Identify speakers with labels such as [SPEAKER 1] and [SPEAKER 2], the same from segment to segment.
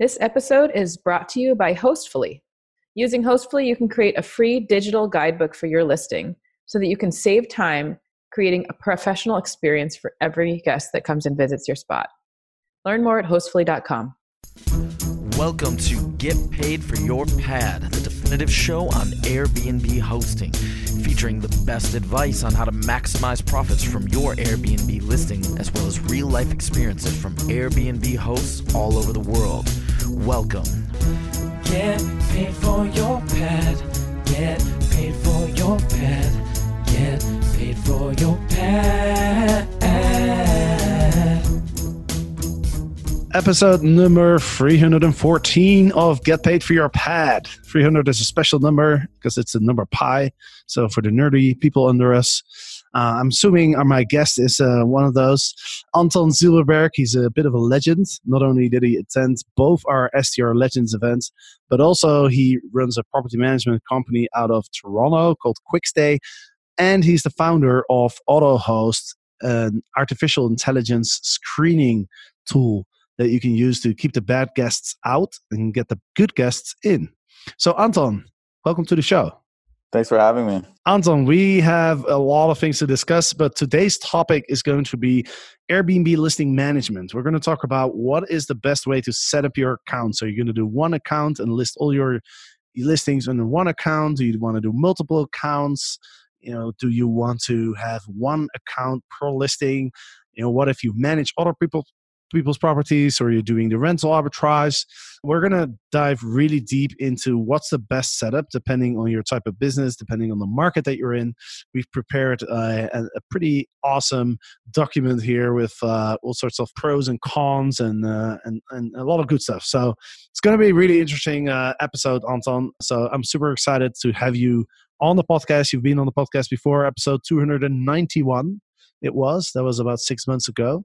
[SPEAKER 1] This episode is brought to you by Hostfully. Using Hostfully, you can create a free digital guidebook for your listing so that you can save time creating a professional experience for every guest that comes and visits your spot. Learn more at hostfully.com.
[SPEAKER 2] Welcome to Get Paid for Your Pad, the definitive show on Airbnb hosting, featuring the best advice on how to maximize profits from your Airbnb listing, as well as real life experiences from Airbnb hosts all over the world. Welcome.
[SPEAKER 3] Get paid for your pad. Get paid for your pad. Get paid for your pad.
[SPEAKER 4] episode number 314 of Get Paid for Your Pad. 300 is a special number because it's a number pi. So for the nerdy people under us, uh, I'm assuming my guest is uh, one of those. Anton Zilberberg, he's a bit of a legend. Not only did he attend both our STR Legends events, but also he runs a property management company out of Toronto called Quickstay. And he's the founder of AutoHost, an artificial intelligence screening tool that you can use to keep the bad guests out and get the good guests in. So, Anton, welcome to the show.
[SPEAKER 5] Thanks for having me.
[SPEAKER 4] Anton, we have a lot of things to discuss, but today's topic is going to be Airbnb listing management. We're going to talk about what is the best way to set up your account. So, you're going to do one account and list all your listings under one account. Do you want to do multiple accounts? You know, do you want to have one account per listing? You know, what if you manage other people people's properties or you're doing the rental arbitrage. We're going to dive really deep into what's the best setup depending on your type of business, depending on the market that you're in. We've prepared uh, a, a, pretty awesome document here with uh, all sorts of pros and cons and, uh, and, and a lot of good stuff. So it's going to be a really interesting uh, episode, Anton. So I'm super excited to have you on the podcast. You've been on the podcast before, episode 291. It was that was about six months ago.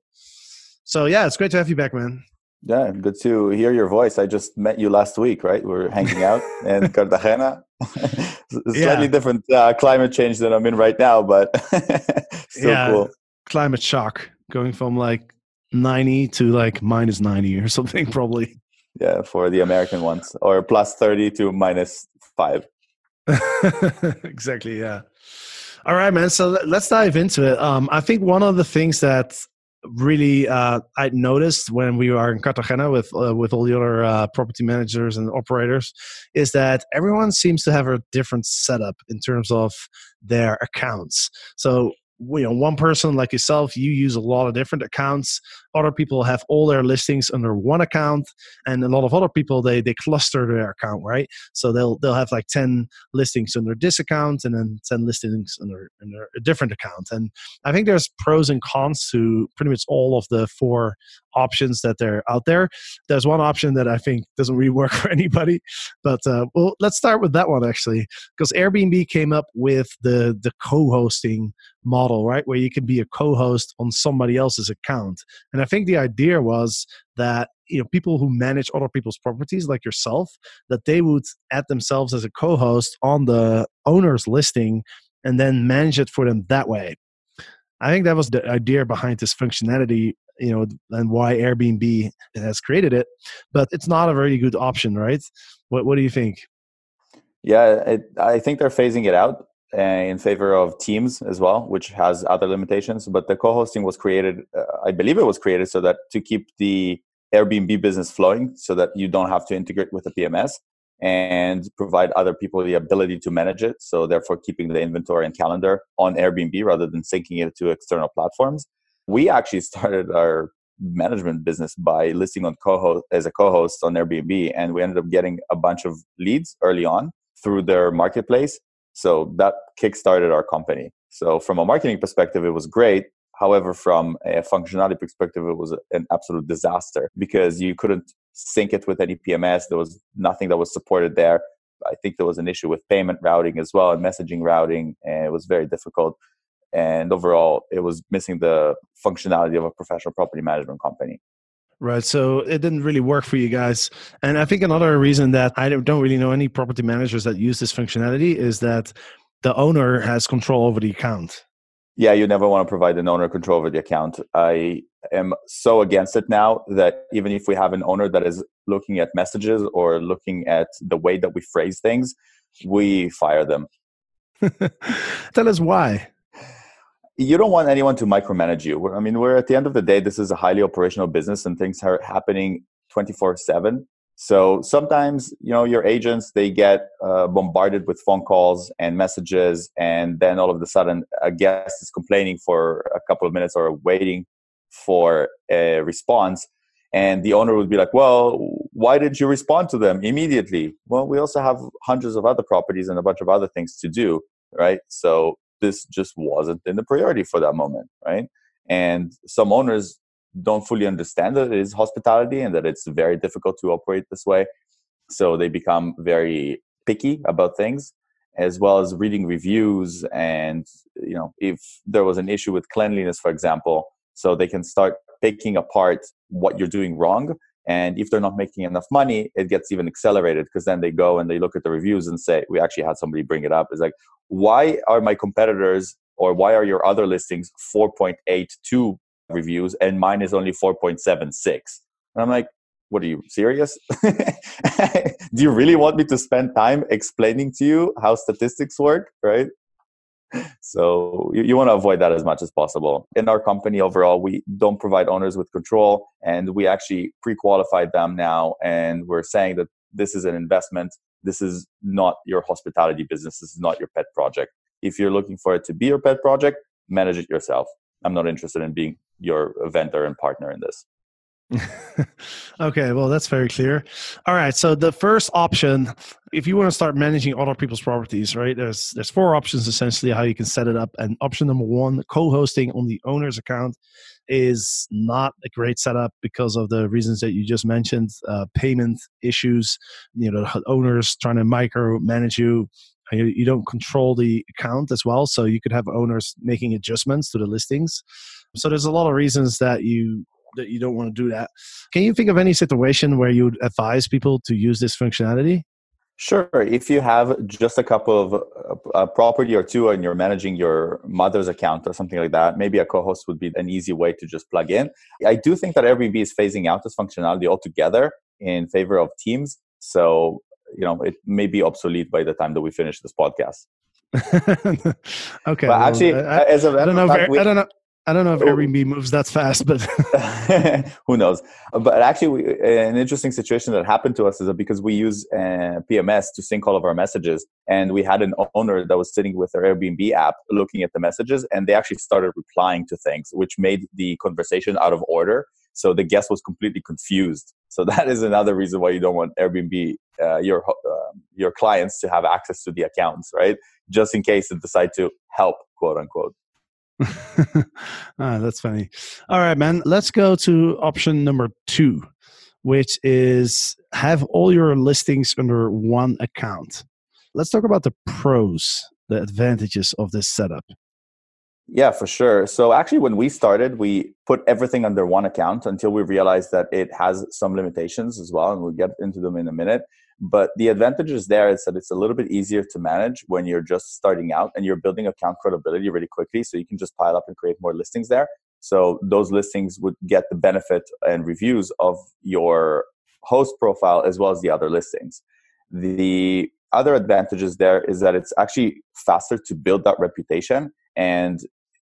[SPEAKER 4] So yeah, it's great to have you back, man.
[SPEAKER 5] Yeah, good to hear your voice. I just met you last week, right? We are hanging out in Cartagena. Slightly yeah. different uh, climate change than I'm in right now, but still yeah, cool.
[SPEAKER 4] Climate shock going from like 90 to like minus 90 or something, probably.
[SPEAKER 5] Yeah, for the American ones, or plus 30 to minus five.
[SPEAKER 4] exactly. Yeah. All right, man. So let's dive into it. Um, I think one of the things that really uh, I noticed when we are in Cartagena with uh, with all the other uh, property managers and operators is that everyone seems to have a different setup in terms of their accounts. So you know one person like yourself you use a lot of different accounts other people have all their listings under one account and a lot of other people they they cluster their account right? So they'll they'll have like 10 listings under this account and then 10 listings under, under a different account. And i think there's pros and cons to pretty much all of the four options that they're out there. There's one option that i think doesn't really work for anybody but uh, well let's start with that one actually because airbnb came up with the the co-hosting model right? Where you can be a co-host on somebody else's account. And I think the idea was that you know people who manage other people's properties like yourself that they would add themselves as a co-host on the owner's listing and then manage it for them that way. I think that was the idea behind this functionality, you know, and why Airbnb has created it. But it's not a very good option, right? What What do you think?
[SPEAKER 5] Yeah, it, I think they're phasing it out. Uh, in favor of Teams as well, which has other limitations. But the co-hosting was created, uh, I believe it was created so that to keep the Airbnb business flowing, so that you don't have to integrate with the PMS and provide other people the ability to manage it. So therefore, keeping the inventory and calendar on Airbnb rather than syncing it to external platforms. We actually started our management business by listing on co-host as a co-host on Airbnb, and we ended up getting a bunch of leads early on through their marketplace so that kickstarted our company. So from a marketing perspective, it was great. However, from a functionality perspective, it was an absolute disaster because you couldn't sync it with any PMS. There was nothing that was supported there. I think there was an issue with payment routing as well and messaging routing, and it was very difficult. And overall, it was missing the functionality of a professional property management company.
[SPEAKER 4] Right. So it didn't really work for you guys. And I think another reason that I don't really know any property managers that use this functionality is that the owner has control over the account.
[SPEAKER 5] yeah, you never want to provide an owner control over the account. I am so against it now that even if we have an owner that is looking at messages or looking at the way that we phrase things, we fire them.
[SPEAKER 4] Tell us why.
[SPEAKER 5] You don't want anyone to micromanage you. I mean, we're at the end of the day, this is a highly operational business and things are happening 24 7 so sometimes, you know, your agents they get uh, bombarded with phone calls and messages, and then all of a sudden, a guest is complaining for a couple of minutes or waiting for a response, and the owner would be like, "Well, why did you respond to them immediately?" Well, we also have hundreds of other properties and a bunch of other things to do, right? So this just wasn't in the priority for that moment, right? And some owners don't fully understand that it is hospitality and that it's very difficult to operate this way. So they become very picky about things as well as reading reviews and you know if there was an issue with cleanliness for example so they can start picking apart what you're doing wrong and if they're not making enough money it gets even accelerated because then they go and they look at the reviews and say we actually had somebody bring it up. It's like why are my competitors or why are your other listings 4.82 reviews and mine is only 4.76 and i'm like what are you serious? Do you really want me to spend time explaining to you how statistics work right so you, you want to avoid that as much as possible. In our company overall we don't provide owners with control and we actually pre-qualified them now and we're saying that this is an investment. This is not your hospitality business. This is not your pet project. If you're looking for it to be your pet project manage it yourself. I'm not interested in being your vendor and partner in this.
[SPEAKER 4] okay, well, that's very clear. All right, so the first option, if you want to start managing other people's properties, right? There's there's four options essentially how you can set it up. And option number one, co-hosting on the owner's account, is not a great setup because of the reasons that you just mentioned, uh, payment issues. You know, owners trying to micromanage you. You, you don't control the account as well, so you could have owners making adjustments to the listings. So there's a lot of reasons that you that you don't want to do that. Can you think of any situation where you would advise people to use this functionality?
[SPEAKER 5] Sure. If you have just a couple of a property or two and you're managing your mother's account or something like that, maybe a co-host would be an easy way to just plug in. I do think that Airbnb is phasing out this functionality altogether in favor of teams. So, you know, it may be obsolete by the time that we finish this podcast.
[SPEAKER 4] okay.
[SPEAKER 5] But well, actually,
[SPEAKER 4] I,
[SPEAKER 5] as a,
[SPEAKER 4] I don't know. If, we, I don't know. I don't know if oh. Airbnb moves that fast, but
[SPEAKER 5] who knows? But actually, we, an interesting situation that happened to us is that because we use uh, PMS to sync all of our messages, and we had an owner that was sitting with their Airbnb app looking at the messages, and they actually started replying to things, which made the conversation out of order. So the guest was completely confused. So that is another reason why you don't want Airbnb uh, your uh, your clients to have access to the accounts, right? Just in case they decide to help, quote unquote.
[SPEAKER 4] ah, that's funny. All right, man. Let's go to option number two, which is have all your listings under one account. Let's talk about the pros, the advantages of this setup.
[SPEAKER 5] Yeah, for sure. So actually, when we started, we put everything under one account until we realized that it has some limitations as well, and we'll get into them in a minute. But the advantage is there is that it's a little bit easier to manage when you're just starting out and you're building account credibility really quickly. So you can just pile up and create more listings there. So those listings would get the benefit and reviews of your host profile as well as the other listings. The other advantages there is that it's actually faster to build that reputation and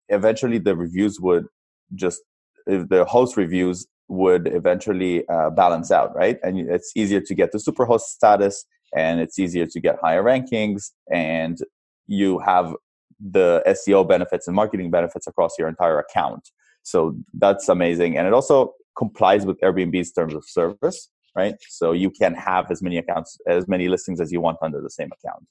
[SPEAKER 5] eventually the reviews would just if the host reviews would eventually uh, balance out, right? And it's easier to get the superhost status and it's easier to get higher rankings and you have the SEO benefits and marketing benefits across your entire account. So that's amazing. And it also complies with Airbnb's terms of service, right? So you can have as many accounts, as many listings as you want under the same account.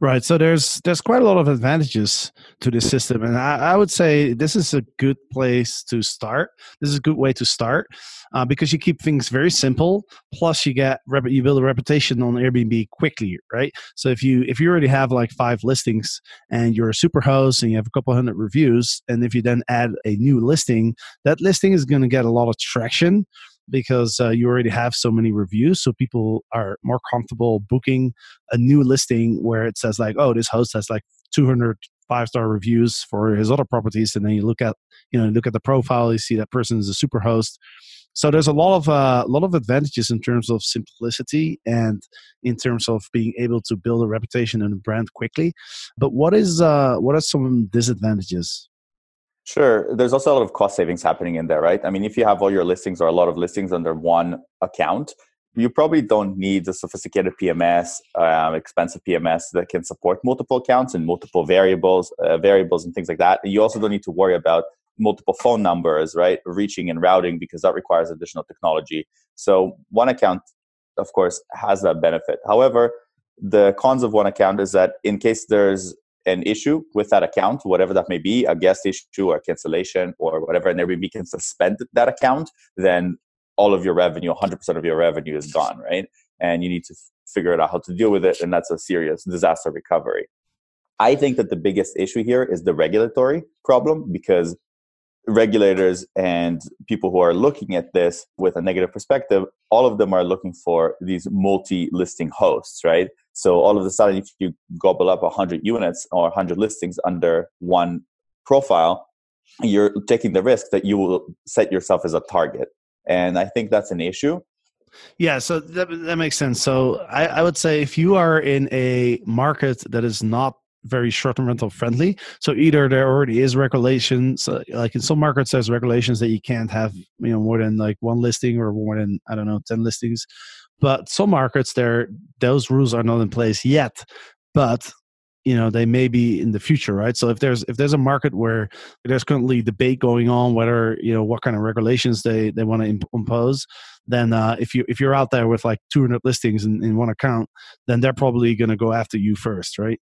[SPEAKER 4] Right. So there's there's quite a lot of advantages to this system, and I, I would say this is a good place to start. This is a good way to start uh, because you keep things very simple. Plus, you get you build a reputation on Airbnb quickly, right? So if you if you already have like five listings and you're a super host and you have a couple hundred reviews, and if you then add a new listing, that listing is going to get a lot of traction because uh, you already have so many reviews so people are more comfortable booking a new listing where it says like oh this host has like 200 five star reviews for his other properties, and then you look at you know look at the profile, you see that person is a super host. So there's a lot of a uh, lot of advantages in terms of simplicity and in terms of being able to build a reputation and a brand quickly. But what is uh, what are some disadvantages?
[SPEAKER 5] Sure. There's also a lot of cost savings happening in there, right? I mean, if you have all your listings or a lot of listings under one account, you probably don't need a sophisticated PMS, um, expensive PMS that can support multiple accounts and multiple variables, uh, variables and things like that. You also don't need to worry about multiple phone numbers, right? Reaching and routing because that requires additional technology. So one account, of course, has that benefit. However, the cons of one account is that in case there's an issue with that account, whatever that may be, a guest issue or cancellation or whatever, and Airbnb can suspend that account, then all of your revenue, 100% of your revenue is gone, right? And you need to figure out how to deal with it, and that's a serious disaster recovery. I think that the biggest issue here is the regulatory problem because regulators and people who are looking at this with a negative perspective, all of them are looking for these multi listing hosts, right? So all of a sudden, if you gobble up 100 units or 100 listings under one profile, you're taking the risk that you will set yourself as a target. And I think that's an issue.
[SPEAKER 4] Yeah, so that, that makes sense. So I, I would say if you are in a market that is not very short-term rental friendly. So either there already is regulations, uh, like in some markets, there's regulations that you can't have you know more than like one listing or more than I don't know ten listings. But some markets, there those rules are not in place yet. But you know they may be in the future right so if there's if there's a market where there's currently debate going on whether you know what kind of regulations they they want to imp- impose then uh, if you if you're out there with like 200 listings in, in one account then they're probably going to go after you first right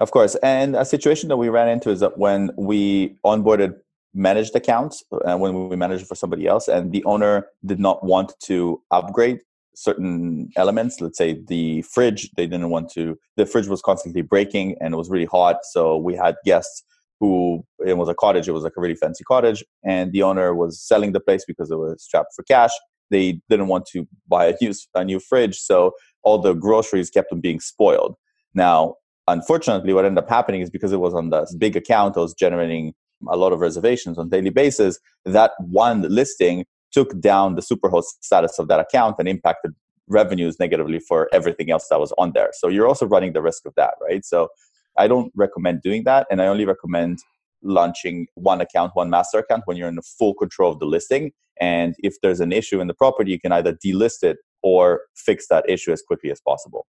[SPEAKER 5] of course. And a situation that we ran into is that when we onboarded managed accounts, uh, when we managed for somebody else, and the owner did not want to upgrade certain elements, let's say the fridge, they didn't want to, the fridge was constantly breaking and it was really hot. So we had guests who, it was a cottage, it was like a really fancy cottage, and the owner was selling the place because it was strapped for cash. They didn't want to buy a new, a new fridge. So all the groceries kept on being spoiled. Now, unfortunately, what ended up happening is because it was on this big account, I was generating a lot of reservations on daily basis. That one listing took down the superhost status of that account and impacted revenues negatively for everything else that was on there. So you're also running the risk of that, right? So I don't recommend doing that, and I only recommend launching one account, one master account when you're in full control of the listing. And if there's an issue in the property, you can either delist it or fix that issue as quickly as possible.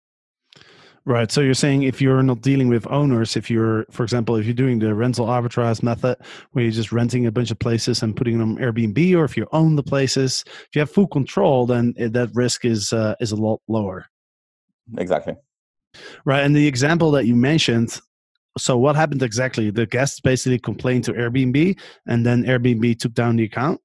[SPEAKER 4] Right. So you're saying if you're not dealing with owners, if you're, for example, if you're doing the rental arbitrage method, where you're just renting a bunch of places and putting them on Airbnb, or if you own the places, if you have full control, then that risk is uh, is a lot lower.
[SPEAKER 5] Exactly.
[SPEAKER 4] Right. And the example that you mentioned. So what happened exactly? The guests basically complained to Airbnb, and then Airbnb took down the account.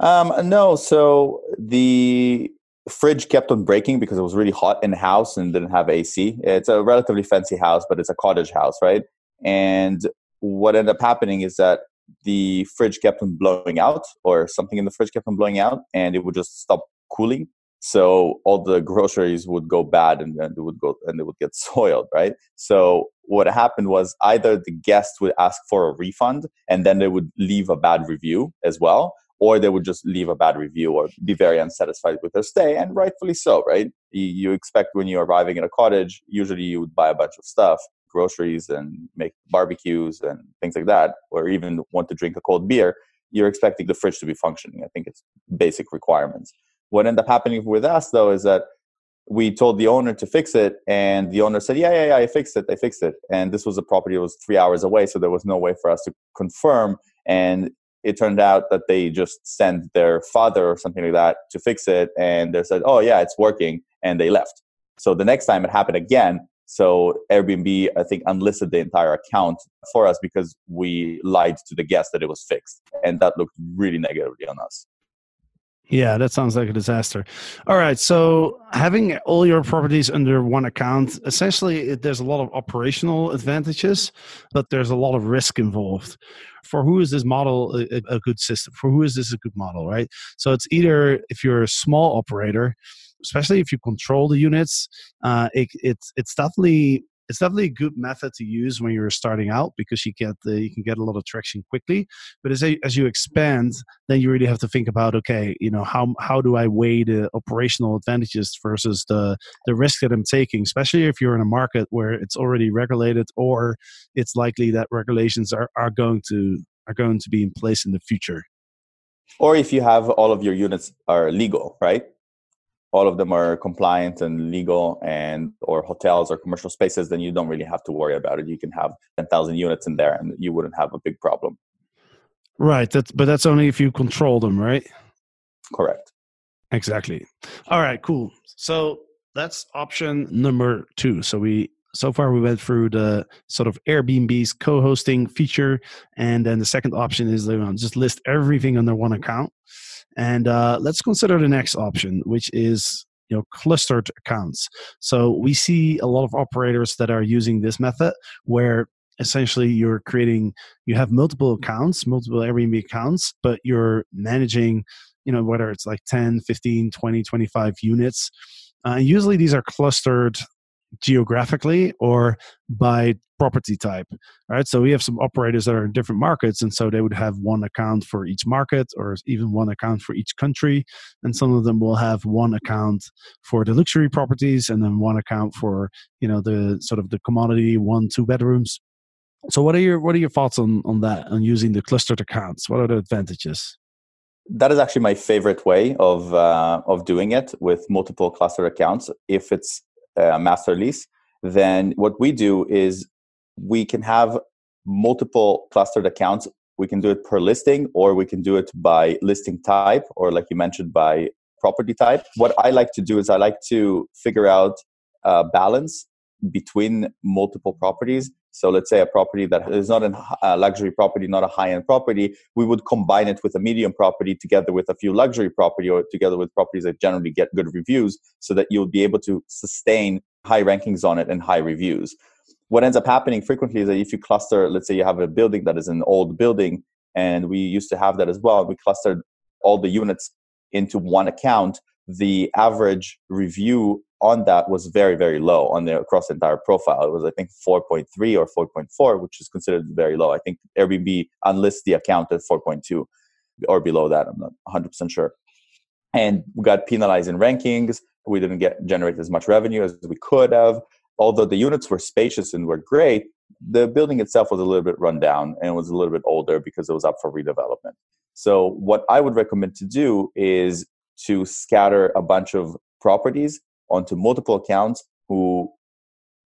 [SPEAKER 5] Um, no. So the fridge kept on breaking because it was really hot in the house and didn't have AC. It's a relatively fancy house, but it's a cottage house, right? And what ended up happening is that the fridge kept on blowing out, or something in the fridge kept on blowing out, and it would just stop cooling. So all the groceries would go bad, and then they would go and they would get soiled, right? So what happened was either the guest would ask for a refund, and then they would leave a bad review as well, or they would just leave a bad review or be very unsatisfied with their stay, and rightfully so, right? You, expect when you're arriving in a cottage, usually you would buy a bunch of stuff, groceries, and make barbecues and things like that, or even want to drink a cold beer. You're expecting the fridge to be functioning. I think it's basic requirements. What ended up happening with us, though, is that we told the owner to fix it and the owner said yeah yeah yeah i fixed it i fixed it and this was a property that was three hours away so there was no way for us to confirm and it turned out that they just sent their father or something like that to fix it and they said oh yeah it's working and they left so the next time it happened again so airbnb i think unlisted the entire account for us because we lied to the guest that it was fixed and that looked really negatively on us
[SPEAKER 4] yeah, that sounds like a disaster. All right, so having all your properties under one account, essentially, there's a lot of operational advantages, but there's a lot of risk involved. For who is this model a, a good system? For who is this a good model, right? So it's either if you're a small operator, especially if you control the units, uh, it, it's it's definitely it's definitely a good method to use when you're starting out because you get the, you can get a lot of traction quickly. But as as you expand, then you really have to think about okay, you know how how do I weigh the operational advantages versus the the risk that I'm taking, especially if you're in a market where it's already regulated or it's likely that regulations are are going to are going to be in place in the future.
[SPEAKER 5] Or if you have all of your units are legal, right? All of them are compliant and legal and or hotels or commercial spaces then you don't really have to worry about it. You can have 10,000 units in there and you wouldn't have a big problem.
[SPEAKER 4] Right. That's but that's only if you control them right?
[SPEAKER 5] Correct.
[SPEAKER 4] Exactly. All right cool. So that's option number 2 so we so far we went through the sort of airbnb's co-hosting feature and then the second option is just list everything under one account and uh, let's consider the next option, which is you know clustered accounts. So we see a lot of operators that are using this method where essentially you're creating you have multiple accounts multiple airbnb accounts but you're managing you know whether it's like 10 15 20 25 units uh, usually these are clustered geographically or by property type. right So we have some operators that are in different markets. And so they would have one account for each market or even one account for each country. And some of them will have one account for the luxury properties and then one account for, you know, the sort of the commodity one, two bedrooms. So what are your what are your thoughts on, on that, on using the clustered accounts? What are the advantages?
[SPEAKER 5] That is actually my favorite way of uh, of doing it with multiple cluster accounts. If it's a master lease, then what we do is we can have multiple clustered accounts. We can do it per listing, or we can do it by listing type, or like you mentioned, by property type. What I like to do is I like to figure out a balance between multiple properties. So let's say a property that is not a luxury property, not a high-end property, we would combine it with a medium property together with a few luxury property or together with properties that generally get good reviews so that you'll be able to sustain high rankings on it and high reviews what ends up happening frequently is that if you cluster, let's say you have a building that is an old building, and we used to have that as well, we clustered all the units into one account, the average review on that was very, very low on the across the entire profile. It was, I think, 4.3 or 4.4, which is considered very low. I think Airbnb unlists the account at 4.2 or below that. I'm not 100% sure. And we got penalized in rankings. We didn't get generate as much revenue as we could have although the units were spacious and were great, the building itself was a little bit run down and was a little bit older because it was up for redevelopment. So, what I would recommend to do is to scatter a bunch of properties onto multiple accounts who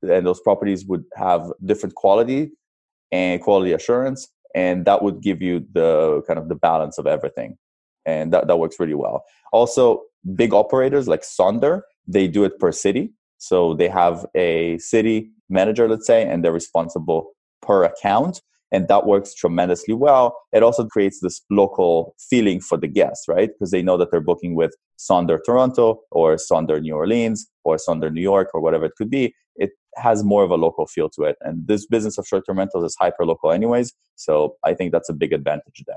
[SPEAKER 5] and those properties would have different quality and quality assurance and that would give you the kind of the balance of everything. And that, that works really well. Also big operators like sonder they do it per city. So they have a city manager, let's say, and they're responsible per account. And that works tremendously well. It also creates this local feeling for the guests, right? Because they know that they're booking with Sonder Toronto or Sonder New Orleans or Sonder New York or whatever it could be. It has more of a local feel to it. And this business of short term rentals is hyper local, anyways. So I think that's a big advantage there.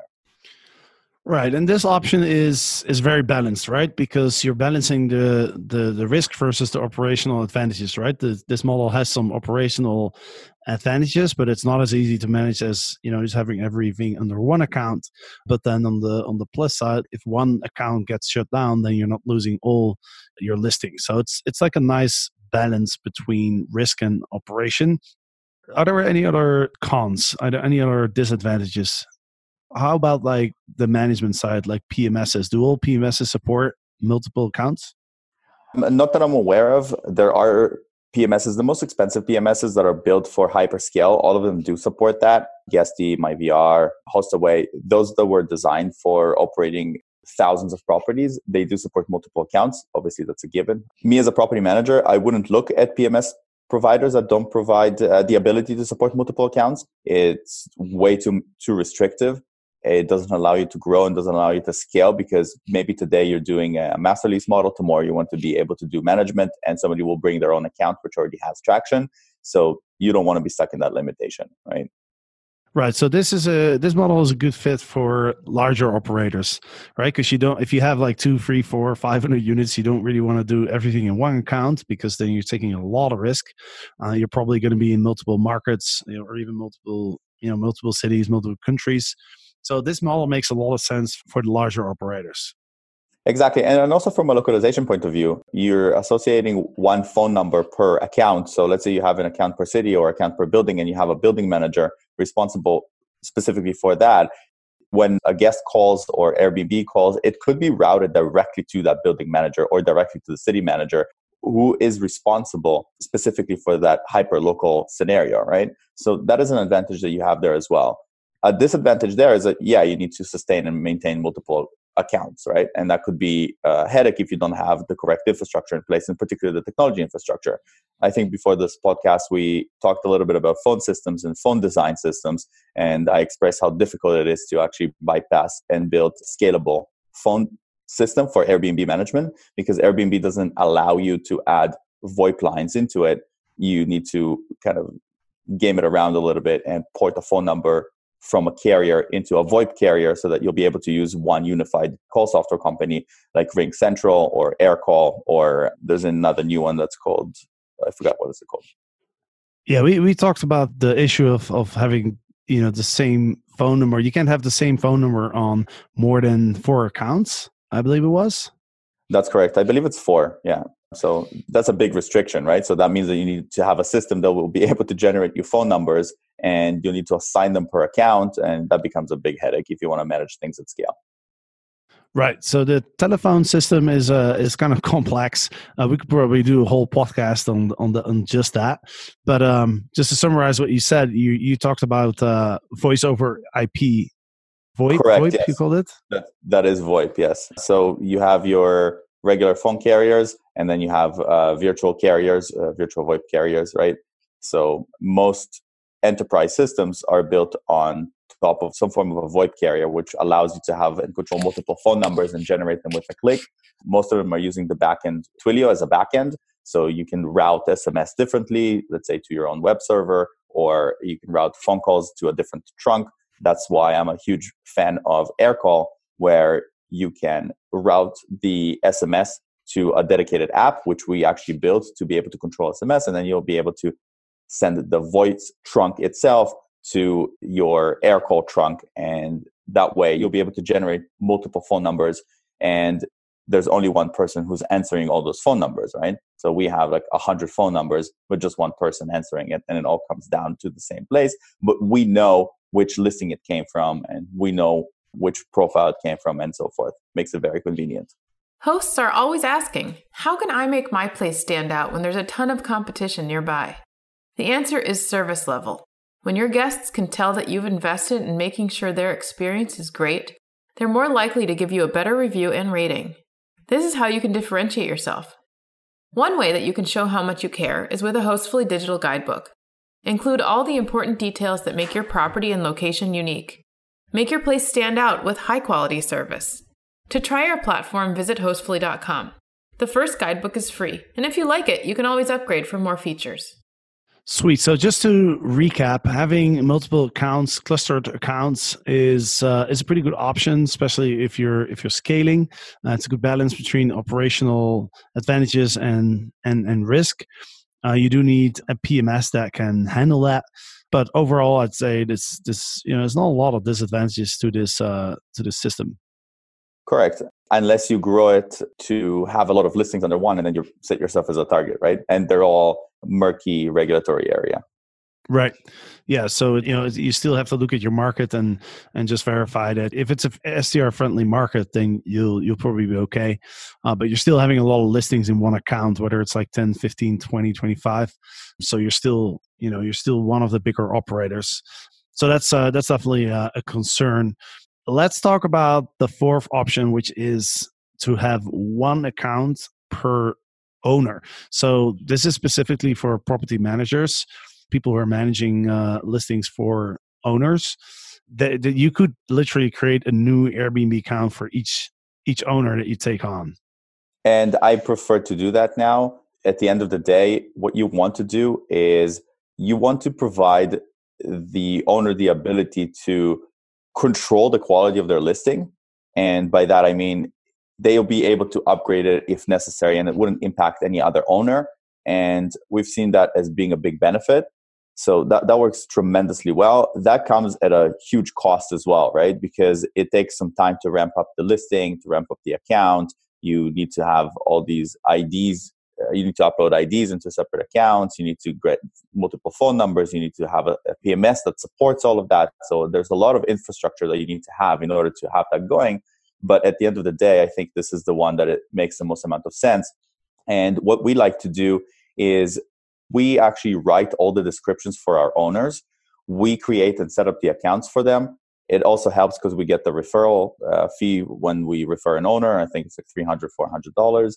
[SPEAKER 4] Right, and this option is is very balanced, right? Because you're balancing the the, the risk versus the operational advantages, right? The, this model has some operational advantages, but it's not as easy to manage as you know just having everything under one account. But then on the on the plus side, if one account gets shut down, then you're not losing all your listings. So it's it's like a nice balance between risk and operation. Are there any other cons? Are there any other disadvantages how about like the management side, like PMSs? Do all PMSs support multiple accounts?
[SPEAKER 5] Not that I'm aware of. There are PMSs, the most expensive PMSs that are built for hyperscale. All of them do support that. Guesty, MyVR, HostAway, those that were designed for operating thousands of properties, they do support multiple accounts. Obviously, that's a given. Me as a property manager, I wouldn't look at PMS providers that don't provide uh, the ability to support multiple accounts. It's way too too restrictive it doesn't allow you to grow and doesn't allow you to scale because maybe today you're doing a master lease model tomorrow you want to be able to do management and somebody will bring their own account which already has traction so you don't want to be stuck in that limitation right
[SPEAKER 4] Right. So this is a this model is a good fit for larger operators, right? Because you don't if you have like two, three, four, five hundred units, you don't really want to do everything in one account because then you're taking a lot of risk. Uh, you're probably going to be in multiple markets you know, or even multiple you know multiple cities, multiple countries. So this model makes a lot of sense for the larger operators.
[SPEAKER 5] Exactly. And also from a localization point of view, you're associating one phone number per account. So let's say you have an account per city or account per building and you have a building manager responsible specifically for that. When a guest calls or Airbnb calls, it could be routed directly to that building manager or directly to the city manager who is responsible specifically for that hyper local scenario, right? So that is an advantage that you have there as well. A disadvantage there is that, yeah, you need to sustain and maintain multiple accounts, right? And that could be a headache if you don't have the correct infrastructure in place, in particular the technology infrastructure. I think before this podcast, we talked a little bit about phone systems and phone design systems, and I expressed how difficult it is to actually bypass and build scalable phone system for Airbnb management because Airbnb doesn't allow you to add VoIP lines into it. You need to kind of game it around a little bit and port a phone number from a carrier into a VoIP carrier so that you'll be able to use one unified call software company like RingCentral or AirCall, or there's another new one that's called, I forgot what is it called.
[SPEAKER 4] Yeah, we, we talked about the issue of, of having you know the same phone number. You can't have the same phone number on more than four accounts, I believe it was.
[SPEAKER 5] That's correct. I believe it's four. Yeah. So that's a big restriction, right? So that means that you need to have a system that will be able to generate your phone numbers and you need to assign them per account. And that becomes a big headache if you want to manage things at scale.
[SPEAKER 4] Right. So the telephone system is uh, is kind of complex. Uh, we could probably do a whole podcast on on the on just that. But um, just to summarize what you said, you you talked about uh, voice over IP. VoIP,
[SPEAKER 5] Correct,
[SPEAKER 4] VoIP
[SPEAKER 5] yes.
[SPEAKER 4] you called it?
[SPEAKER 5] That, that is VoIP, yes. So you have your regular phone carriers, and then you have uh, virtual carriers, uh, virtual VoIP carriers, right? So most enterprise systems are built on top of some form of a VoIP carrier, which allows you to have and control multiple phone numbers and generate them with a click. Most of them are using the backend Twilio as a backend, so you can route SMS differently, let's say to your own web server, or you can route phone calls to a different trunk. That's why I'm a huge fan of AirCall, where you can route the SMS to a dedicated app, which we actually built to be able to control SMS, and then you'll be able to send the voice trunk itself to your AirCall trunk, and that way you'll be able to generate multiple phone numbers and there's only one person who's answering all those phone numbers, right? So we have like a hundred phone numbers, but just one person answering it, and it all comes down to the same place. But we know which listing it came from, and we know which profile it came from, and so forth. Makes it very convenient.
[SPEAKER 1] Hosts are always asking, How can I make my place stand out when there's a ton of competition nearby? The answer is service level. When your guests can tell that you've invested in making sure their experience is great, they're more likely to give you a better review and rating. This is how you can differentiate yourself. One way that you can show how much you care is with a Hostfully digital guidebook. Include all the important details that make your property and location unique. Make your place stand out with high quality service. To try our platform, visit hostfully.com. The first guidebook is free, and if you like it, you can always upgrade for more features.
[SPEAKER 4] Sweet. So just to recap, having multiple accounts, clustered accounts, is uh, is a pretty good option, especially if you're if you're scaling. Uh, it's a good balance between operational advantages and and and risk. Uh, you do need a PMS that can handle that, but overall, I'd say this this you know there's not a lot of disadvantages to this uh, to this system.
[SPEAKER 5] Correct. Unless you grow it to have a lot of listings under one, and then you set yourself as a target, right? And they're all murky regulatory area.
[SPEAKER 4] Right. Yeah. So you know you still have to look at your market and and just verify that if it's a STR friendly market, then you'll you'll probably be okay. Uh, but you're still having a lot of listings in one account, whether it's like 10, 15, 20, 25. So you're still you know you're still one of the bigger operators. So that's uh, that's definitely a, a concern. Let's talk about the fourth option, which is to have one account per owner. So this is specifically for property managers, people who are managing uh, listings for owners. That, that you could literally create a new Airbnb account for each each owner that you take on.
[SPEAKER 5] And I prefer to do that now. At the end of the day, what you want to do is you want to provide the owner the ability to control the quality of their listing. And by that, I mean they'll be able to upgrade it if necessary and it wouldn't impact any other owner. And we've seen that as being a big benefit. So that, that works tremendously well. That comes at a huge cost as well, right? Because it takes some time to ramp up the listing, to ramp up the account. You need to have all these IDs. Uh, you need to upload IDs into separate accounts. You need to get multiple phone numbers. You need to have a, a PMS that supports all of that. So there's a lot of infrastructure that you need to have in order to have that going. But at the end of the day, I think this is the one that it makes the most amount of sense. And what we like to do is we actually write all the descriptions for our owners. We create and set up the accounts for them. It also helps because we get the referral uh, fee when we refer an owner. I think it's like $300, $400.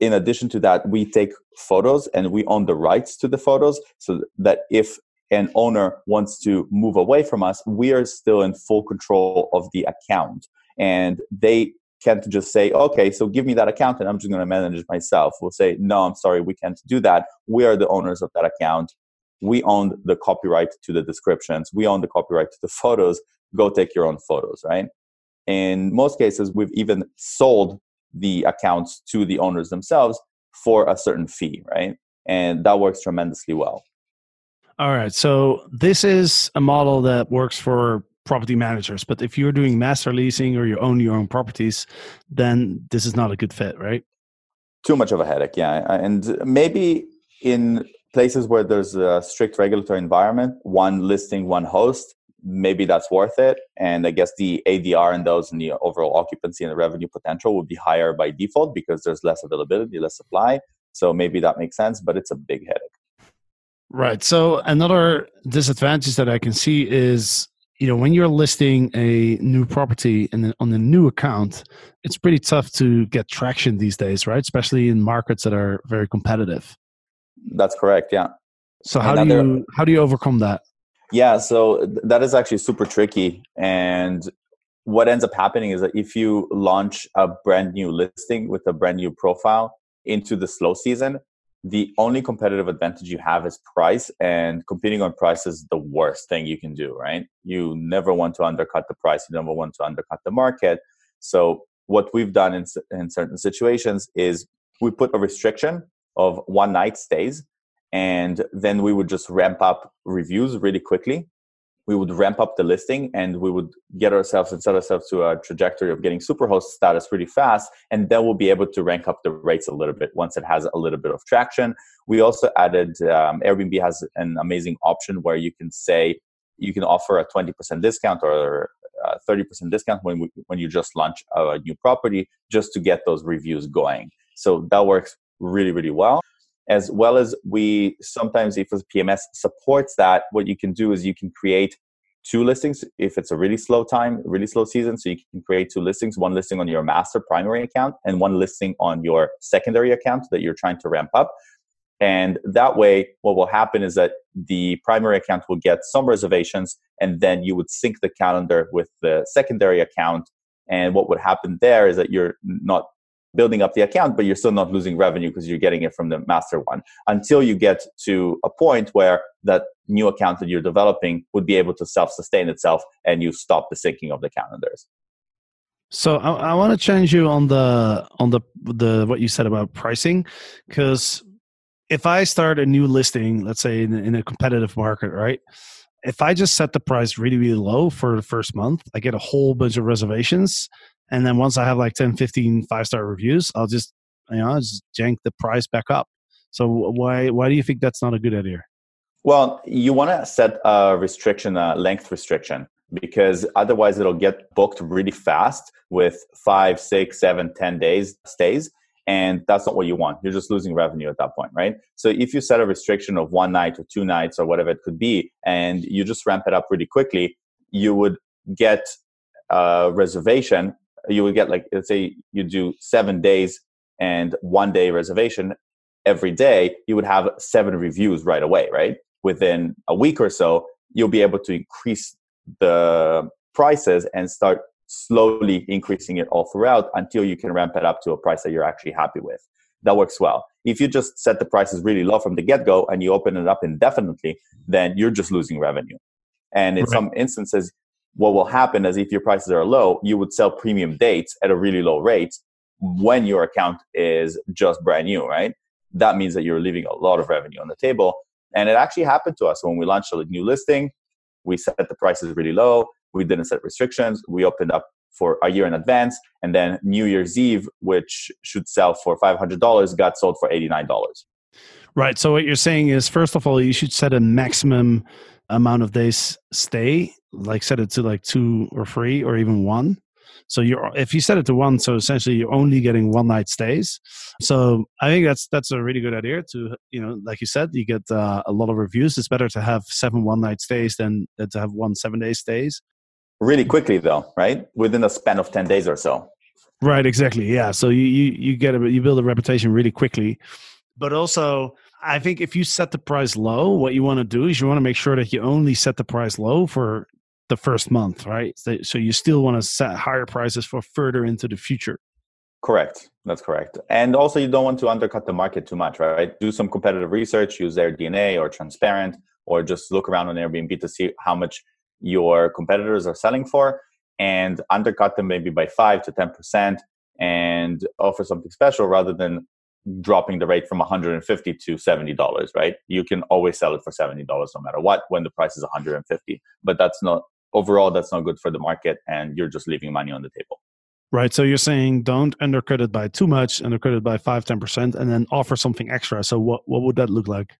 [SPEAKER 5] In addition to that, we take photos and we own the rights to the photos so that if an owner wants to move away from us, we are still in full control of the account. And they can't just say, okay, so give me that account and I'm just going to manage it myself. We'll say, no, I'm sorry, we can't do that. We are the owners of that account. We own the copyright to the descriptions. We own the copyright to the photos. Go take your own photos, right? In most cases, we've even sold the accounts to the owners themselves for a certain fee, right? And that works tremendously well.
[SPEAKER 4] All right. So this is a model that works for property managers. But if you're doing master leasing or you own your own properties, then this is not a good fit, right?
[SPEAKER 5] Too much of a headache, yeah. And maybe in places where there's a strict regulatory environment, one listing, one host, maybe that's worth it. And I guess the ADR in those and the overall occupancy and the revenue potential would be higher by default because there's less availability, less supply. So maybe that makes sense, but it's a big headache.
[SPEAKER 4] Right. So another disadvantage that I can see is you know when you're listing a new property and on a new account it's pretty tough to get traction these days right? Especially in markets that are very competitive.
[SPEAKER 5] That's correct yeah.
[SPEAKER 4] So how Another, do you how do you overcome that?
[SPEAKER 5] Yeah so that is actually super tricky and what ends up happening is that if you launch a brand new listing with a brand new profile into the slow season the only competitive advantage you have is price and competing on price is the worst thing you can do right? You never want to undercut the price. You never want to undercut the market. So what we've done in, in certain situations is we put a restriction of one night stays and then we would just ramp up reviews really quickly we would ramp up the listing and we would get ourselves and set ourselves to a trajectory of getting superhost status really fast and then we'll be able to rank up the rates a little bit once it has a little bit of traction. We also added um, airbnb has an amazing option where you can say you can offer a 20% discount or a 30% discount when, we, when you just launch a new property just to get those reviews going. So that works really really well as well as we sometimes if pms supports that what you can do is you can create two listings if it's a really slow time really slow season. So you can create two listings one listing on your master primary account and one listing on your secondary account that you're trying to ramp up. And that way what will happen is that the primary account will get some reservations and then you would sync the calendar with the secondary account. And what would happen there is that you're not building up the account, but you're still not losing revenue because you're getting it from the master one until you get to a point where that new account that you're developing would be able to self sustain itself and you stop the syncing of the calendars.
[SPEAKER 4] So I, I want to change you on the on the the what you said about pricing because if I start a new listing, let's say in, in a competitive market, right? If I just set the price really, really low for the first month, I get a whole bunch of reservations and then once I have like 10, 15 five star reviews, I'll just, you know, just jank the price back up. So why, why do you think that's not a good idea?
[SPEAKER 5] Well, you want to set a restriction, a length restriction, because otherwise it'll get booked really fast with five, six, seven, ten days stays. And that's not what you want. You're just losing revenue at that point, right? So if you set a restriction of one night or two nights or whatever it could be, and you just ramp it up really quickly, you would get a reservation you would get like let's say you do seven days and one day reservation every day you would have seven reviews right away right? Within a week or so you'll be able to increase the prices and start slowly increasing it all throughout until you can ramp it up to a price that you're actually happy with. That works well. If you just set the prices really low from the get-go and you open it up indefinitely then you're just losing revenue. And in
[SPEAKER 4] Right.
[SPEAKER 5] some instances, what will happen is if your prices are low, you would sell premium dates at a really low rate when your account is just brand new, right? That means that you're leaving a lot of revenue on the table. And it actually happened to us when we launched a new listing. We set the prices really low. We didn't set restrictions. We opened up for a year in advance. And then New Year's Eve, which should sell for $500, got sold for $89.
[SPEAKER 4] Right. So what you're saying is, first of all, you should set a maximum amount of days stay, like set it to like two or three or even one. So you're if you set it to one, so essentially you're only getting one night stays. So I think that's that's a really good idea. To you know, like you said, you get uh, a lot of reviews. It's better to have seven one night stays than, than to have one seven day stays.
[SPEAKER 5] Really quickly, though, right? Within a span of 10 days or so.
[SPEAKER 4] Right, exactly. Yeah. So you you you get a you build a reputation really quickly. But also I think if you set the price low, what you want to do is you want to make sure that you only set the price low for the first month, right? So, you still want to set higher prices for further into the future.
[SPEAKER 5] Correct. That's correct. And also, you don't want to undercut the market too much, right? Do some competitive research, use AirDNA or transparent, or just look around on Airbnb to see how much your competitors are selling for and undercut them maybe by 5 to 10% and offer something special rather than dropping the rate from 150 to 70 dollars right you can always sell it for 70 dollars no matter what when the price is 150 but that's not overall that's not good for the market and you're just leaving money on the table
[SPEAKER 4] Right. So you're saying don't undercut it by too much, undercut it by 5 10% and then offer something extra. So what what would that look like?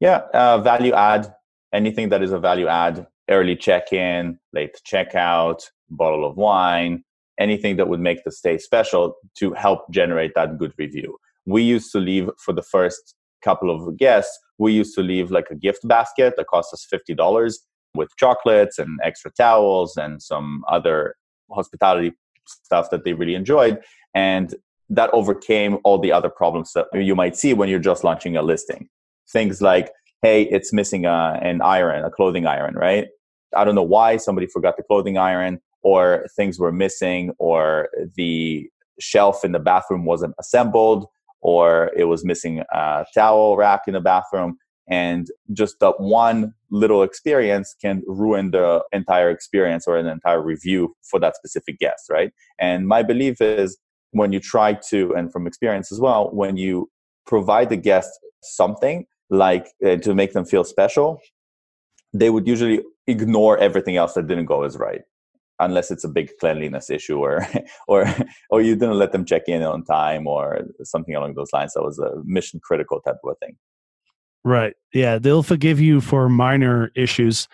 [SPEAKER 5] Yeah, uh, value add, anything that is a value add, early check in, late checkout, bottle of wine, anything that would make the stay special to help generate that good review. We used to leave for the first couple of guests, we used to leave like a gift basket that cost us $50 with chocolates and extra towels and some other hospitality stuff that they really enjoyed. And that overcame all the other problems that you might see when you're just launching a listing things like hey it's missing a, an iron a clothing iron right i don't know why somebody forgot the clothing iron or things were missing or the shelf in the bathroom wasn't assembled or it was missing a towel rack in the bathroom and just that one little experience can ruin the entire experience or an entire review for that specific guest right? And my belief is when you try to and from experience as well when you provide the guest something like uh, to make them feel special they would usually ignore everything else that didn't go as right unless it's a big cleanliness issue or or or you didn't let them check in on time or something along those lines. That was a mission critical type of a thing
[SPEAKER 4] Right. Yeah, they'll forgive you for minor issues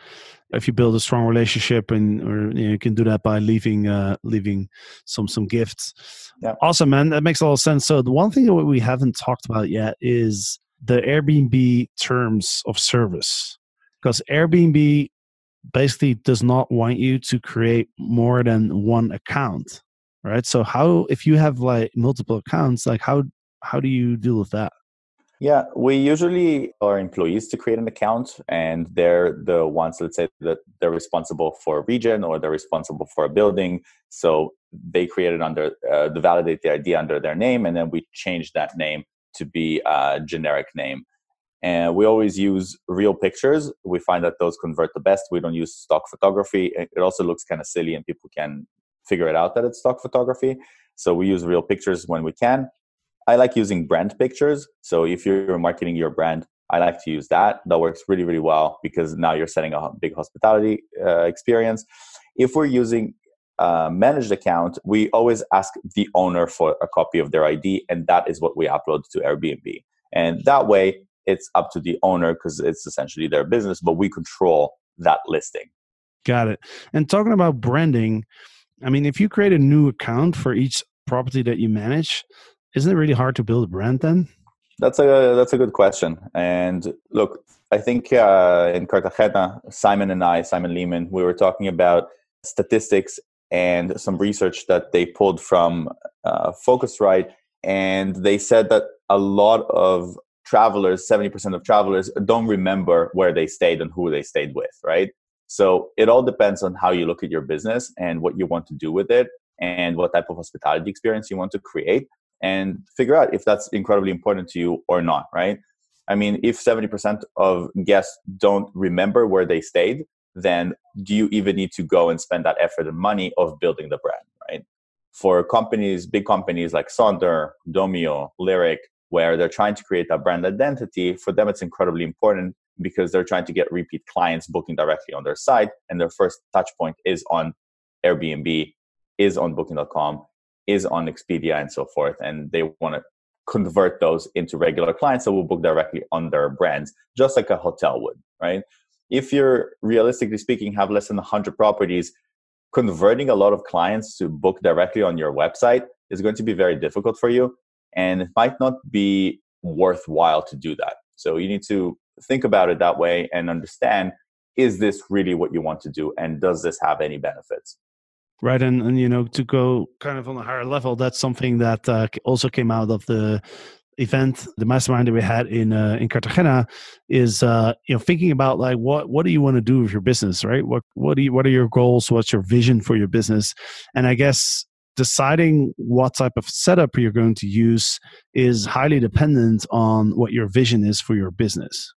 [SPEAKER 4] if you build a strong relationship, and or you, know, you can do that by leaving uh, leaving some some gifts.
[SPEAKER 5] Yeah.
[SPEAKER 4] Awesome, man. That makes a lot of sense. So the one thing that we haven't talked about yet is the Airbnb terms of service, because Airbnb basically does not want you to create more than one account, right? So how if you have like multiple accounts, like how how do you deal with that?
[SPEAKER 5] Yeah, we usually are employees to create an account, and they're the ones, let's say, that they're responsible for a region or they're responsible for a building. So they create it under, uh, to validate the ID under their name, and then we change that name to be a generic name. And we always use real pictures. We find that those convert the best. We don't use stock photography. It also looks kind of silly, and people can figure it out that it's stock photography. So we use real pictures when we can. I like using brand pictures. So if you're marketing your brand, I like to use that. That works really, really well because now you're setting a big hospitality uh, experience. If we're using a managed account, we always ask the owner for a copy of their ID, and that is what we upload to Airbnb. And that way, it's up to the owner because it's essentially their business, but we control that listing.
[SPEAKER 4] Got it. And talking about branding, I mean, if you create a new account for each property that you manage, isn't it really hard to build a brand then?
[SPEAKER 5] That's a that's a good question. And look, I think uh, in Cartagena, Simon and I, Simon Lehmann, we were talking about statistics and some research that they pulled from uh, Phocuswright, and they said that a lot of travelers, seventy percent of travelers, don't remember where they stayed and who they stayed with, right? So it all depends on how you look at your business and what you want to do with it, and what type of hospitality experience you want to create and figure out if that's incredibly important to you or not, right? I mean, if 70% of guests don't remember where they stayed, then do you even need to go and spend that effort and money of building the brand, right? For companies, big companies like Sonder, Domio, Lyric, where they're trying to create that brand identity, for them it's incredibly important because they're trying to get repeat clients booking directly on their site and their first touch point is on Airbnb, is on booking.com, is on Expedia and so forth and they want to convert those into regular clients that will book directly on their brands just like a hotel would, right? If you're realistically speaking have less than 100 properties, converting a lot of clients to book directly on your website is going to be very difficult for you and it might not be worthwhile to do that. So you need to think about it that way and understand is this really what you want to do and does this have any benefits?
[SPEAKER 4] Right, and, and you know to go kind of on a higher level, that's something that uh, also came out of the event, the mastermind that we had in uh, in Cartagena, is uh, you know thinking about like what what do you want to do with your business, right? What what do you, what are your goals? What's your vision for your business? And I guess deciding what type of setup you're going to use is highly dependent on what your vision is for your business.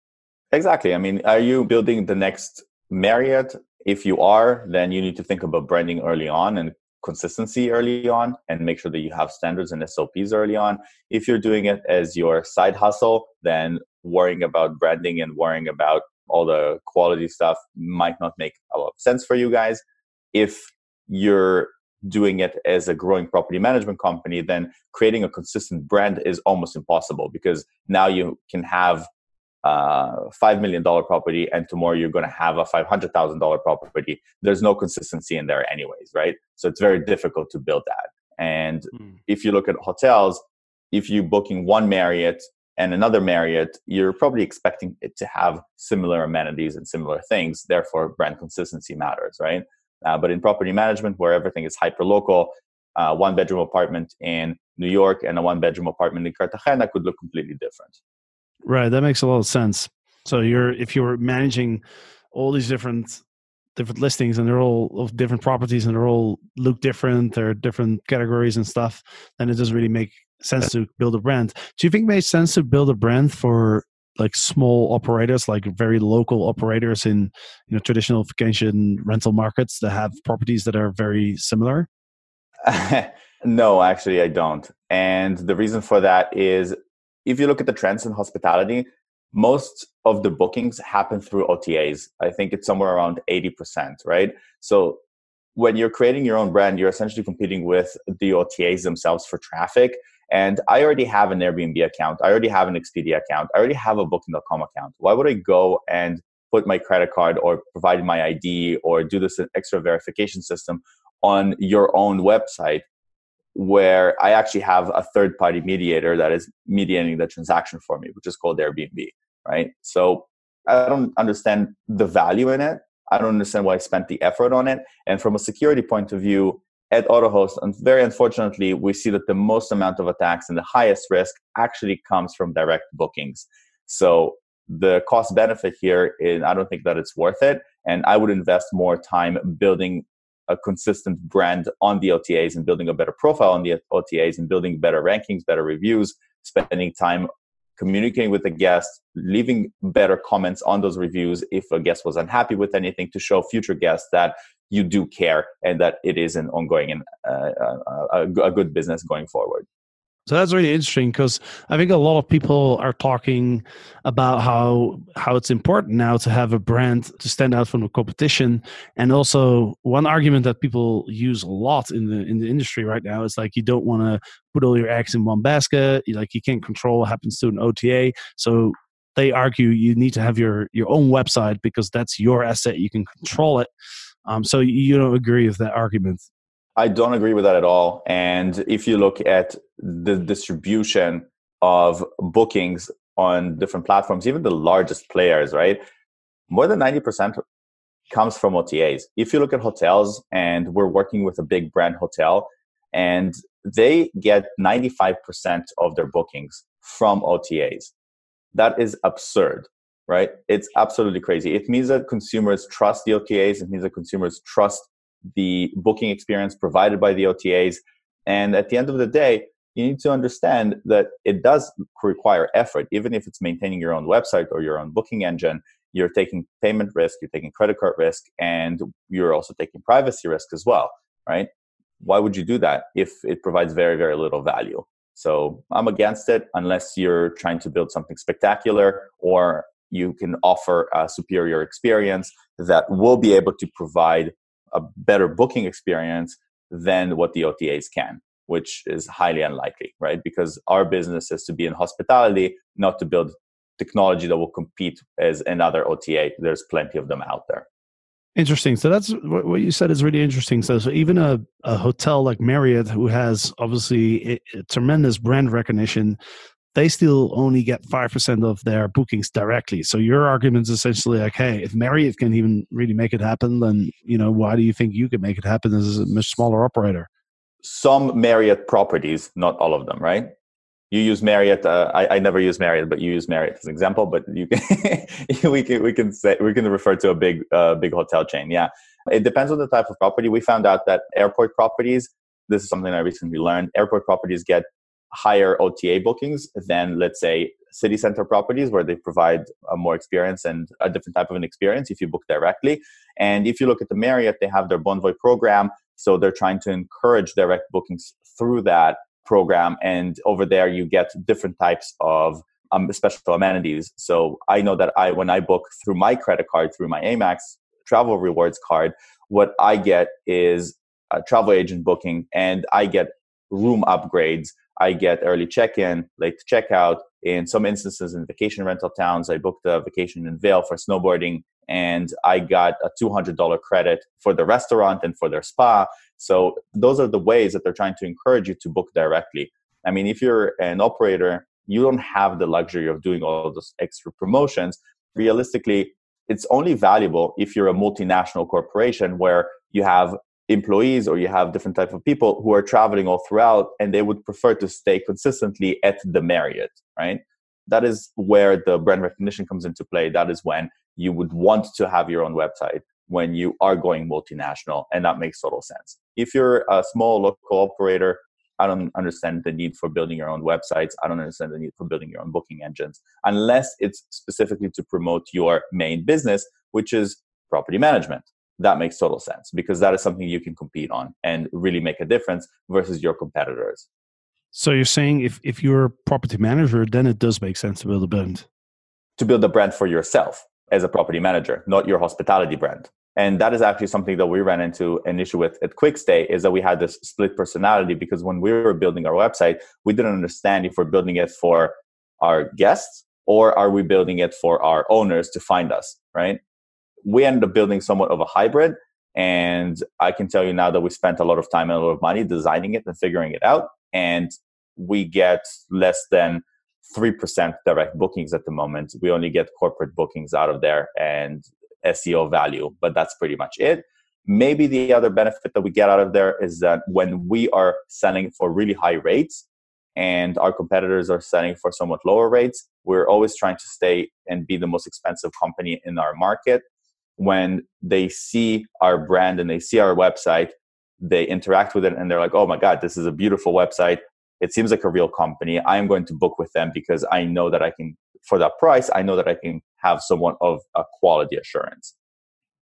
[SPEAKER 5] Exactly. I mean, are you building the next Marriott? If you are, then you need to think about branding early on and consistency early on and make sure that you have standards and SOPs early on. If you're doing it as your side hustle, then worrying about branding and worrying about all the quality stuff might not make a lot of sense for you guys. If you're doing it as a growing property management company, then creating a consistent brand is almost impossible because now you can have uh, five million dollar property and tomorrow you're going to have a five hundred thousand dollar property there's no consistency in there anyways right? So it's very difficult to build that. And mm. if you look at hotels if you're booking one marriott and another marriott you're probably expecting it to have similar amenities and similar things therefore brand consistency matters right? Uh, but in property management where everything is hyper local uh, one bedroom apartment in new york and a one bedroom apartment in cartagena could look completely different
[SPEAKER 4] Right, that makes a lot of sense. So you're if you're managing all these different different listings and they're all of different properties and they're all look different, they're different categories and stuff, then it doesn't really make sense to build a brand. Do you think it makes sense to build a brand for like small operators, like very local operators in you know traditional vacation rental markets that have properties that are very similar?
[SPEAKER 5] no, actually, I don't. And the reason for that is if you look at the trends in hospitality, most of the bookings happen through OTAs. I think it's somewhere around 80%, right? So when you're creating your own brand, you're essentially competing with the OTAs themselves for traffic. And I already have an Airbnb account. I already have an Expedia account. I already have a Booking.com account. Why would I go and put my credit card or provide my ID or do this extra verification system on your own website where I actually have a third party mediator that is mediating the transaction for me, which is called Airbnb, right? So I don't understand the value in it. I don't understand why I spent the effort on it. And from a security point of view, at AutoHost, and very unfortunately, we see that the most amount of attacks and the highest risk actually comes from direct bookings. So the cost benefit here is I don't think that it's worth it. And I would invest more time building a consistent brand on the OTAs and building a better profile on the OTAs and building better rankings, better reviews, spending time communicating with the guest, leaving better comments on those reviews if a guest was unhappy with anything to show future guests that you do care and that it is an ongoing and uh, uh a, a good business going forward.
[SPEAKER 4] So that's really interesting because I think a lot of people are talking about how how it's important now to have a brand to stand out from the competition. And also one argument that people use a lot in the in the industry right now is like you don't want to put all your eggs in one basket. You, like you can't control what happens to an OTA. So they argue you need to have your your own website because that's your asset. You can control it. Um, so you don't agree with that argument?
[SPEAKER 5] I don't agree with that at all. And if you look at the distribution of bookings on different platforms, even the largest players, right? More than 90% comes from OTAs. If you look at hotels, and we're working with a big brand hotel, and they get 95% of their bookings from OTAs. That is absurd, right? It's absolutely crazy. It means that consumers trust the OTAs, it means that consumers trust the booking experience provided by the OTAs. And at the end of the day, you need to understand that it does require effort, even if it's maintaining your own website or your own booking engine. you're taking payment risk, you're taking credit card risk, and you're also taking privacy risk as well, right? Why would you do that if it provides very, very little value? So I'm against it unless you're trying to build something spectacular or you can offer a superior experience that will be able to provide a better booking experience than what the OTAs can, which is highly unlikely, right? Because our business is to be in hospitality, not to build technology that will compete as another OTA. There's plenty of them out there.
[SPEAKER 4] Interesting. So that's what you said is really interesting. So, so even a, a hotel like Marriott, who has obviously a, a tremendous brand recognition, they still only get 5% of their bookings directly. So your argument is essentially like, hey, if Marriott can even really make it happen, then, you know, why do you think you can make it happen as a much smaller operator?
[SPEAKER 5] Some Marriott properties, not all of them, right? you use Marriott. Uh, I, I never use Marriott, but you use Marriott as an example. But you can we can we can say we can refer to a big uh, big hotel chain. Yeah, it depends on the type of property. We found out that airport properties. This is something I recently learned. Airport properties get higher OTA bookings than let's say city center properties where they provide a more experience and a different type of an experience if you book directly. And if you look at the Marriott, they have their Bonvoy program. So they're trying to encourage direct bookings through that program and over there you get different types of um, special amenities so i know that i when i book through my credit card through my amex travel rewards card what i get is a travel agent booking and i get room upgrades i get early check-in late checkout in some instances in vacation rental towns i booked a vacation in vail for snowboarding and i got a $200 credit for the restaurant and for their spa so those are the ways that they're trying to encourage you to book directly. I mean, if you're an operator, you don't have the luxury of doing all those extra promotions. Realistically, it's only valuable if you're a multinational corporation where you have employees or you have different type of people who are traveling all throughout and they would prefer to stay consistently at the Marriott, right? That is where the brand recognition comes into play. That is when you would want to have your own website when you are going multinational, and that makes total sense. If you're a small local operator, I don't understand the need for building your own websites. I don't understand the need for building your own booking engines unless it's specifically to promote your main business, which is property management. That makes total sense because that is something you can compete on and really make a difference versus your competitors.
[SPEAKER 4] So you're saying if, if you're a property manager, then it does make sense to build a brand.
[SPEAKER 5] To build a brand for yourself as a property manager, not your hospitality brand and that is actually something that we ran into an issue with at quickstay is that we had this split personality because when we were building our website we didn't understand if we're building it for our guests or are we building it for our owners to find us right we ended up building somewhat of a hybrid and i can tell you now that we spent a lot of time and a lot of money designing it and figuring it out and we get less than 3% direct bookings at the moment we only get corporate bookings out of there and SEO value, but that's pretty much it. Maybe the other benefit that we get out of there is that when we are selling for really high rates and our competitors are selling for somewhat lower rates, we're always trying to stay and be the most expensive company in our market. When they see our brand and they see our website, they interact with it and they're like, oh my God, this is a beautiful website. It seems like a real company. I am going to book with them because I know that I can for that price, I know that I can have someone of a quality assurance.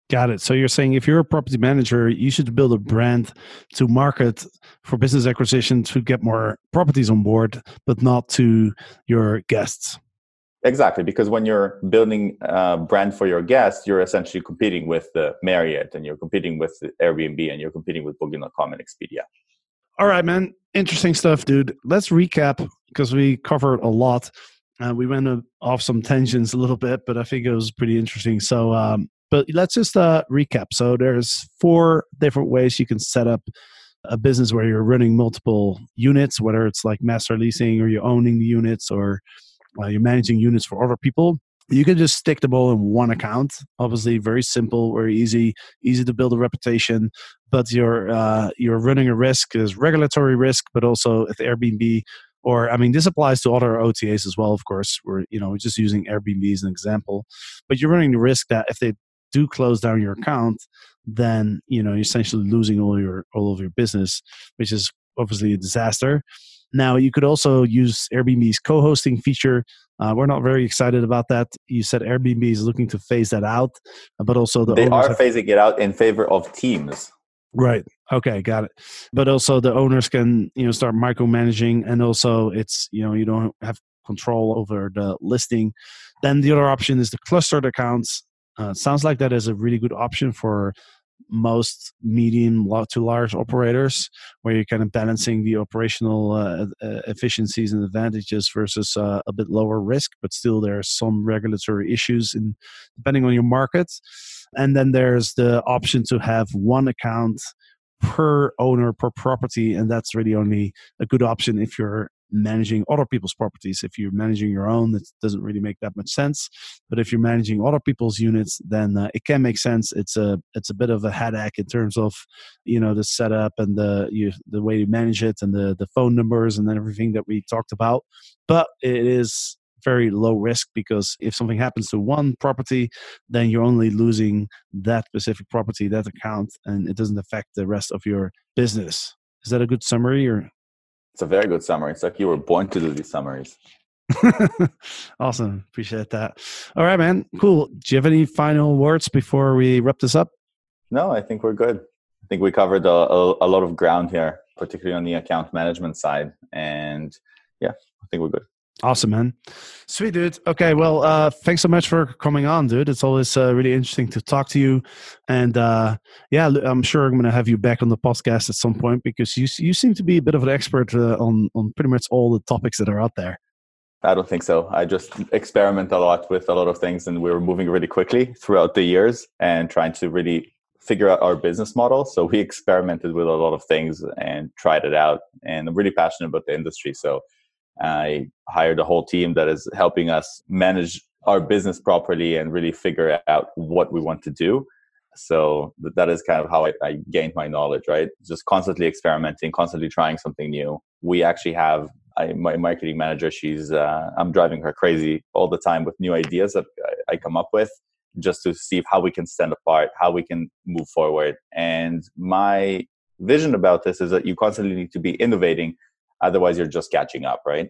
[SPEAKER 4] Got it. So you're saying if you're a property manager, you should build a brand to market for business acquisition to get more properties on board, but not to your guests.
[SPEAKER 5] Exactly, because when you're building a brand for your guests, you're essentially competing with the Marriott and you're competing with Airbnb and you're competing with Booking.com and Expedia.
[SPEAKER 4] All right, man. Interesting stuff, dude. Let's recap because we covered a lot. Uh, we went off some tensions a little bit, but I think it was pretty interesting. So, um, but let's just uh, recap. So, there's four different ways you can set up a business where you're running multiple units, whether it's like master leasing or you're owning the units or uh, you're managing units for other people. You can just stick them all in one account. Obviously, very simple, very easy, easy to build a reputation. But you're uh, you're running a risk is regulatory risk, but also at Airbnb or I mean, this applies to other OTAs as well. Of course, we're you know we're just using Airbnb as an example, but you're running the risk that if they do close down your account, then you know you're essentially losing all your all of your business, which is obviously a disaster. Now, you could also use Airbnb's co hosting feature. Uh, we're not very excited about that. You said Airbnb is looking to phase that out, but also the
[SPEAKER 5] they are phasing it out in favor of teams.
[SPEAKER 4] Right. Okay, got it. But also the owners can, you know, start micromanaging and also it's, you know, you don't have control over the listing. Then the other option is the clustered accounts. Uh, sounds like that is a really good option for most medium to large operators where you're kind of balancing the operational uh, efficiencies and advantages versus uh, a bit lower risk but still there are some regulatory issues in depending on your market. And then there's the option to have one account per owner per property and that's really only a good option if you're managing other people's properties. If you're managing your own, it doesn't really make that much sense. But if you're managing other people's units, then uh, it can make sense. It's a it's a bit of a headache in terms of you know the setup and the you, the way you manage it and the the phone numbers and then everything that we talked about. But it is very low risk because if something happens to one property, then you're only losing that specific property, that account, and it doesn't affect the rest of your business. Is that a good summary or
[SPEAKER 5] it's a very good summary. It's like you were born to do these summaries.
[SPEAKER 4] awesome. Appreciate that. All right, man. Cool. Do you have any final words before we wrap this up?
[SPEAKER 5] No, I think we're good. I think we covered a, a, a lot of ground here, particularly on the account management side. And yeah, I think we're good.
[SPEAKER 4] Awesome, man. Sweet, dude. Okay, well, uh, thanks so much for coming on, dude. It's always uh, really interesting to talk to you, and uh, yeah, I'm sure I'm going to have you back on the podcast at some point because you you seem to be a bit of an expert uh, on on pretty much all the topics that are out there.
[SPEAKER 5] I don't think so. I just experiment a lot with a lot of things, and we are moving really quickly throughout the years and trying to really figure out our business model. So we experimented with a lot of things and tried it out, and I'm really passionate about the industry. So I hired a whole team that is helping us manage our business properly and really figure out what we want to do. So that is kind of how I, I gained my knowledge, right? Just constantly experimenting, constantly trying something new. We actually have I, my marketing manager. She's uh, I'm driving her crazy all the time with new ideas that I, I come up with, just to see how we can stand apart, how we can move forward. And my vision about this is that you constantly need to be innovating Otherwise, you're just catching up, right?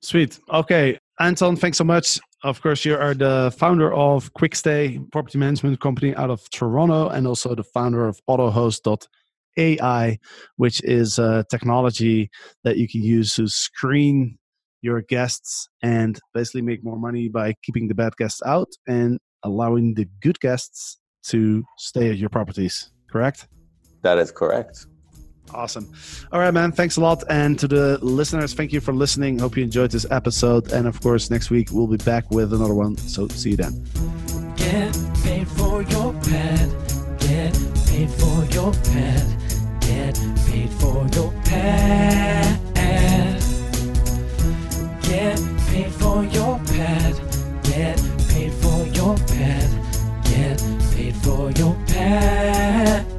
[SPEAKER 4] Sweet. Okay. Anton, thanks so much. Of course, you are the founder of Quickstay property management company out of Toronto and also the founder of AutoHost.ai, which is a technology that you can use to screen your guests and basically make more money by keeping the bad guests out and allowing the good guests to stay at your properties. Correct?
[SPEAKER 5] That is correct.
[SPEAKER 4] Awesome. All right, man. Thanks a lot. And to the listeners, thank you for listening. Hope you enjoyed this episode. And of course, next week we'll be back with another one. So see you then.
[SPEAKER 3] Get paid for your pad. Get paid for your pad. Get paid for your pad. Get paid for your pad. Get paid for your pad. Get paid for your pad.